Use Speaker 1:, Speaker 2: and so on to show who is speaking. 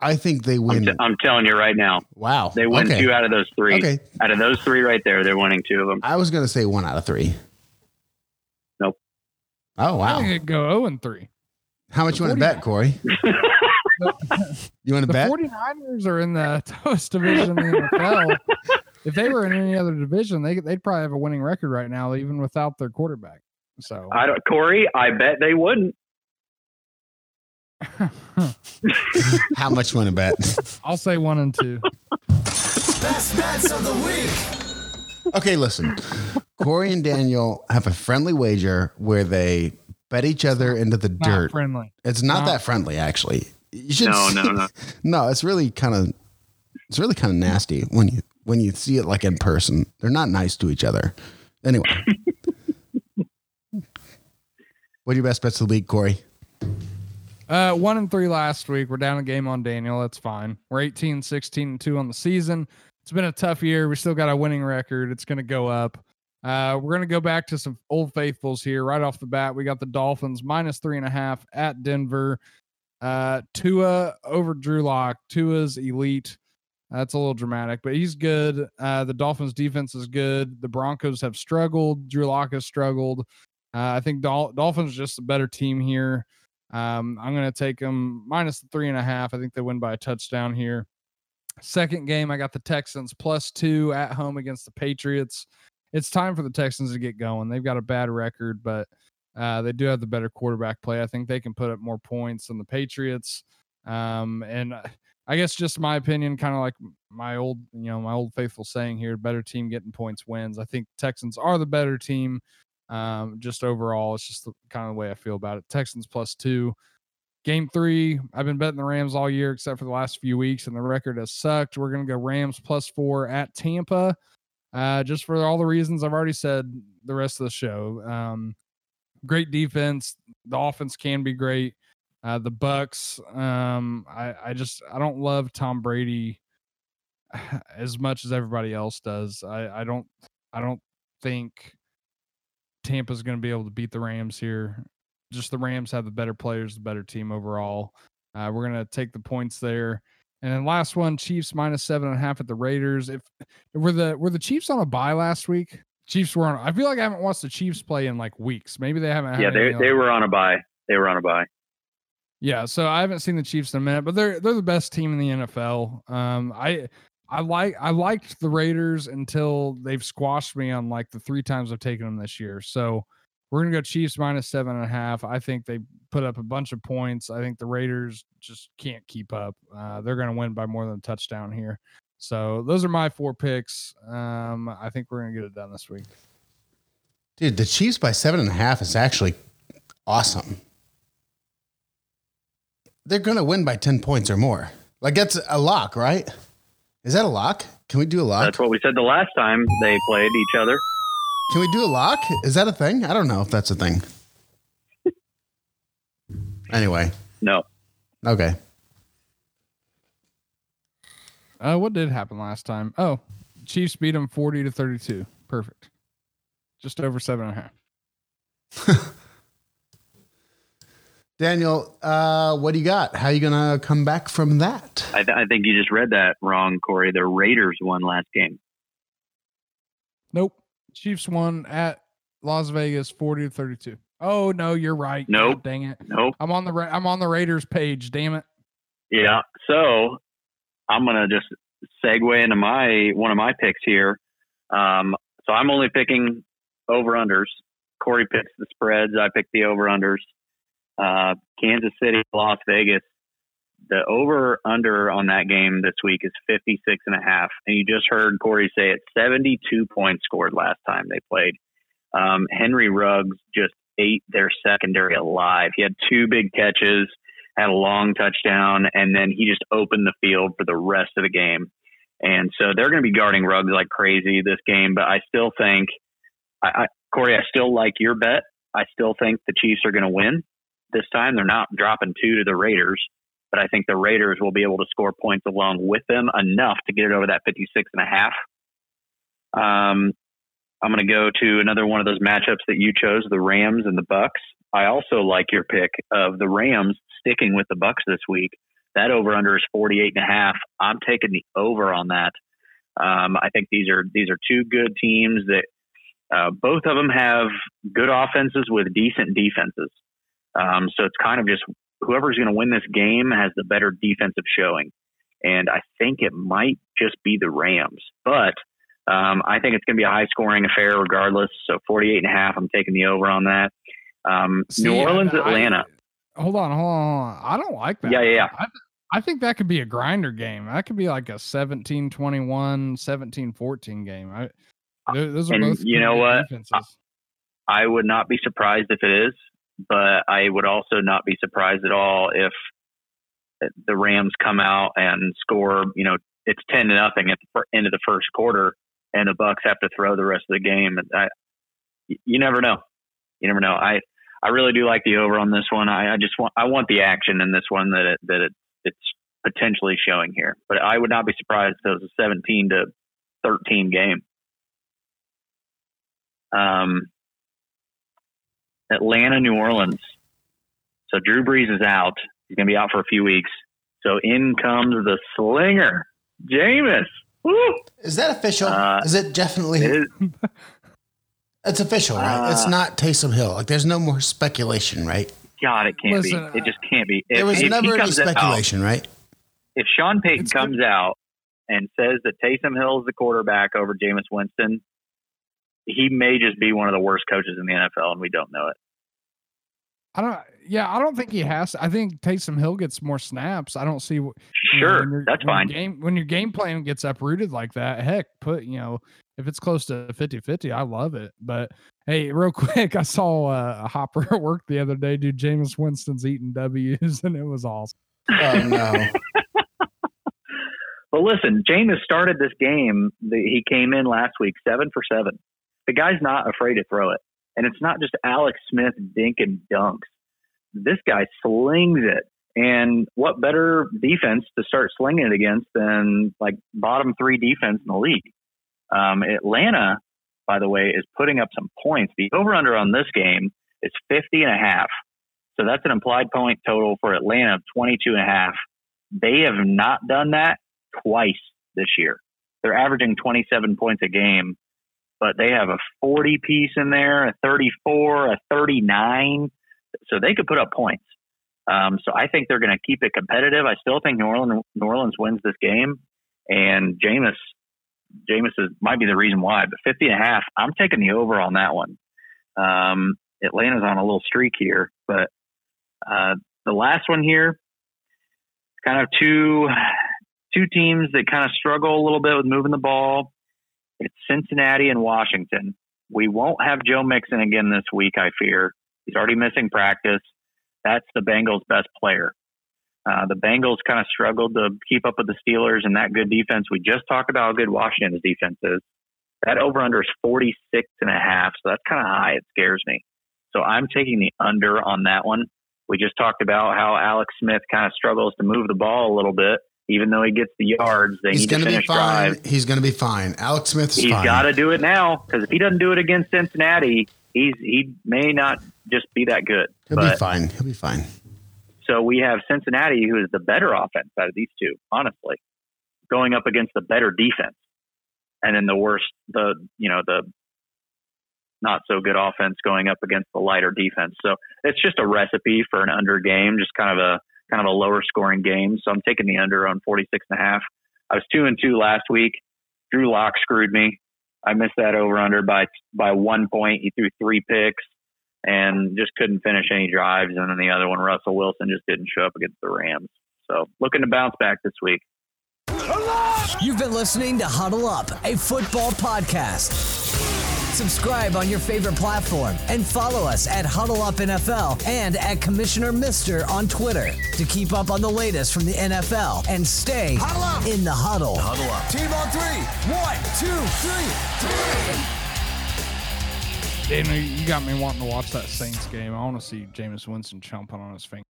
Speaker 1: I think they win.
Speaker 2: I'm, t- I'm telling you right now.
Speaker 1: Wow.
Speaker 2: They win
Speaker 1: okay.
Speaker 2: two out of those three.
Speaker 1: Okay.
Speaker 2: Out of those three right there, they're winning two of them.
Speaker 1: I was going to say one out of three.
Speaker 2: Nope.
Speaker 1: Oh,
Speaker 3: I
Speaker 1: wow.
Speaker 3: think it'd go 0 and 3.
Speaker 1: How much you want to bet, Corey? You want to bet?
Speaker 3: The
Speaker 1: bet?
Speaker 3: 49ers are in the toughest division in the NFL. if they were in any other division, they, they'd probably have a winning record right now, even without their quarterback. So
Speaker 2: I don't, Corey, I bet they wouldn't.
Speaker 1: How much you want to bet?
Speaker 3: I'll say one and two.
Speaker 4: Best bets of the week.
Speaker 1: Okay, listen. Corey and Daniel have a friendly wager where they bet each other into the
Speaker 3: Not
Speaker 1: dirt.
Speaker 3: friendly.
Speaker 1: It's not
Speaker 3: Not-
Speaker 1: that friendly, actually. You should
Speaker 2: No,
Speaker 1: see-
Speaker 2: no, no.
Speaker 1: no. It's really kind of, it's really kind of nasty when you when you see it like in person. They're not nice to each other. Anyway, what are your best bets of the week, Corey?
Speaker 3: Uh, one and three last week. We're down a game on Daniel. That's fine. We're 18, 16, and two on the season. It's been a tough year. We still got a winning record. It's going to go up. Uh, we're going to go back to some old faithfuls here right off the bat. We got the Dolphins minus three and a half at Denver. Uh, Tua over Drew Lock. Tua's elite. That's a little dramatic, but he's good. Uh, the Dolphins defense is good. The Broncos have struggled. Drew Lock has struggled. Uh, I think Dol- Dolphins just a better team here. Um, I'm going to take them minus three and a half. I think they win by a touchdown here. Second game, I got the Texans plus two at home against the Patriots. It's time for the Texans to get going. They've got a bad record, but uh, they do have the better quarterback play. I think they can put up more points than the Patriots. Um, and uh, I guess just my opinion, kind of like my old, you know, my old faithful saying here: better team getting points wins. I think Texans are the better team. Um, just overall, it's just the, kind of the way I feel about it. Texans plus two. Game three, I've been betting the Rams all year except for the last few weeks, and the record has sucked. We're going to go Rams plus four at Tampa, uh, just for all the reasons I've already said the rest of the show. Um, great defense. The offense can be great. Uh, the Bucs, um, I, I just I don't love Tom Brady as much as everybody else does. I, I don't I don't think Tampa's going to be able to beat the Rams here. Just the Rams have the better players, the better team overall. Uh, we're going to take the points there. And then last one, Chiefs minus seven and a half at the Raiders. If were the were the Chiefs on a bye last week? Chiefs were on. I feel like I haven't watched the Chiefs play in like weeks. Maybe they haven't. Had
Speaker 2: Yeah, they they were on a bye. They were on a bye.
Speaker 3: yeah, so I haven't seen the Chiefs in a minute, but they're they're the best team in the NFL. Um, I I like I liked the Raiders until they've squashed me on like the three times I've taken them this year. So we're gonna go Chiefs minus seven and a half. I think they put up a bunch of points. I think the Raiders just can't keep up. Uh, they're gonna win by more than a touchdown here. So those are my four picks. Um, I think we're gonna get it done this week.
Speaker 1: Dude, the Chiefs by seven and a half is actually awesome. They're to win by 10 points or more. Like, that's a lock, right? Is that a lock? Can we do a lock?
Speaker 2: That's what we said the last time they played each other.
Speaker 1: Can we do a lock? Is that a thing? I don't know if that's a thing. Anyway,
Speaker 2: No,
Speaker 1: okay.
Speaker 3: Uh, what did happen last time? Oh, Chiefs beat them forty to thirty-two. Perfect. Just over seven and a half.
Speaker 1: Daniel, uh, what do you got? How are you going to come back from that?
Speaker 2: I, th- I think you just read that wrong, Corey. The Raiders won last game.
Speaker 3: Nope. Chiefs won at Las Vegas, forty to thirty-two. Oh no, you're right. God
Speaker 2: Nope.
Speaker 3: dang it.
Speaker 2: Nope.
Speaker 3: I'm on the Ra- I'm on the Raiders page. Damn it.
Speaker 2: Yeah. So I'm gonna just segue into my one of my picks here. Um, so I'm only picking over unders. Corey picks the spreads. I pick the over unders. Uh, Kansas City, Las Vegas. The over under on that game this week is 56 and a half. And you just heard Corey say it 72 points scored last time they played. Um, Henry Ruggs just ate their secondary alive. He had two big catches, had a long touchdown, and then he just opened the field for the rest of the game. And so they're going to be guarding Ruggs like crazy this game. But I still think, I, I, Corey, I still like your bet. I still think the Chiefs are going to win this time. They're not dropping two to the Raiders, but I think the Raiders will be able to score points along with them enough to get it over that 56 and a half. Um, I'm going to go to another one of those matchups that you chose, the Rams and the Bucs. I also like your pick of the Rams sticking with the Bucs this week. That over under is 48 and a half. I'm taking the over on that. Um, I think these are these are two good teams that uh, both of them have good offenses with decent defenses. Um, so it's kind of just whoever's going to win this game has the better defensive showing. And I think it might just be the Rams. But um, I think it's going to be a high scoring affair regardless. So 48 and a half, I'm taking the over on that. Um,
Speaker 3: See,
Speaker 2: New Orleans,
Speaker 3: I-
Speaker 2: Atlanta.
Speaker 3: Hold on, hold on, hold on. I don't like that.
Speaker 2: Yeah, yeah, yeah.
Speaker 3: I, I think that could be a grinder game. That could be like a 17 21, 17 14 game. I, those are
Speaker 2: And
Speaker 3: both
Speaker 2: you know what?
Speaker 3: defenses.
Speaker 2: I would not be surprised if it is, but I would also not be surprised at all if the Rams come out and score. You know, it's ten to nothing at the end of the first quarter, and the Bucs have to throw the rest of the game. I, you never know. You never know. I I really do like the over on this one. I, I just want I want the action in this one that it, that it, it's potentially showing here. But I would not be surprised if it was a seventeen to thirteen game. Um, Atlanta, New Orleans. So Drew Brees is out. He's going to be out for a few weeks. So in comes the slinger, Jameis. Woo!
Speaker 1: Is that official?
Speaker 2: Uh,
Speaker 1: is it definitely?
Speaker 2: It is-
Speaker 1: it's official, right? it's
Speaker 2: uh,
Speaker 1: not Taysom Hill. Like, there's no more speculation, right?
Speaker 2: God, it can't
Speaker 3: Listen,
Speaker 2: be. It just can't be. If,
Speaker 1: there was
Speaker 2: if
Speaker 1: never any
Speaker 2: comes out-
Speaker 1: speculation, right?
Speaker 2: if Sean Payton
Speaker 3: It's
Speaker 2: comes out and says that Taysom Hill is the quarterback over Jameis Winston, he may just be one of the worst coaches in the NFL, and we don't know it.
Speaker 3: I don't. Yeah, I don't think he has. I think Taysom Hill gets more snaps. I don't see. wh- you know,
Speaker 2: Sure,
Speaker 3: when
Speaker 2: that's
Speaker 3: when
Speaker 2: fine.
Speaker 3: Game when your game plan gets uprooted like that, heck, put you know if it's close to 50-50, I love it. But hey, real quick, I saw uh, a Hopper at work the other day. Dude, Jameis Winston's eating W's, and it was awesome.
Speaker 1: Oh no!
Speaker 2: But listen, Jameis started this game. He came in last week, seven for seven. The guy's not afraid to throw it, and it's not just Alex Smith dinking dunks. This guy slings it, and what better defense to start slinging it against than like bottom three defense in the league? Um, Atlanta, by the way, is putting up some points. The over/under on this game is 50 and a half. So that's an implied point total for Atlanta of 22 and a half. They have not done that twice this year. They're averaging 27 points a game, but they have a 40 piece in there, a 34, a 39. So they could put up points. Um, so I think they're going to keep it competitive. I still think New Orleans, New Orleans wins this game, and Jameis, Jameis is, might be the reason why. But 50 and a half, I'm taking the over on that one. Um, Atlanta's on a little streak here, but uh, the last one here, kind of two two teams that kind of struggle a little bit with moving the ball. It's Cincinnati and Washington. We won't have Joe Mixon again this week, I fear. He's already missing practice. That's the Bengals' best player. Uh, the Bengals kind of struggled to keep up with the Steelers and that good defense. We just talked about how good Washington's defense is. That over under is 46 and a half, so that's kind of high. It scares me. So I'm taking the under on that one. We just talked about how Alex Smith kind of struggles to move the ball a little bit, even though he gets the yards. They
Speaker 1: He's
Speaker 2: need to
Speaker 1: going to be
Speaker 2: finish
Speaker 1: fine.
Speaker 2: drive.
Speaker 1: He's going to be fine. Alex Smith's
Speaker 2: He's
Speaker 1: fine.
Speaker 2: got to do it now because if he doesn't do it against Cincinnati, he's he may not just be that good.
Speaker 1: He'll
Speaker 2: but
Speaker 1: be fine. He'll be fine.
Speaker 2: so we have Cincinnati, who is the better offense out of these two, honestly, going up against the better defense, and then the worst, the you know the not so good offense going up against the lighter defense. So it's just a recipe for an under game, just kind of a kind of a lower scoring game. So I'm taking the under on 46 and a half. I was two and two last week. Drew Lock screwed me. I missed that over under by by one point. He threw three picks and just couldn't finish any drives. And then the other one, Russell Wilson, just didn't show up against the Rams. So looking to bounce back this week.
Speaker 5: You've been listening to Huddle Up, a football podcast. Subscribe on your favorite platform and follow us at Huddle Up NFL and at Commissioner Mister on Twitter to keep up on the latest from the NFL and stay
Speaker 4: Huddle up.
Speaker 5: in the huddle.
Speaker 4: Huddle up. Team on three. One, two, three.
Speaker 3: Daniel, you got me wanting to watch that Saints game. I want to see Jameis Winston chomping on his fingers.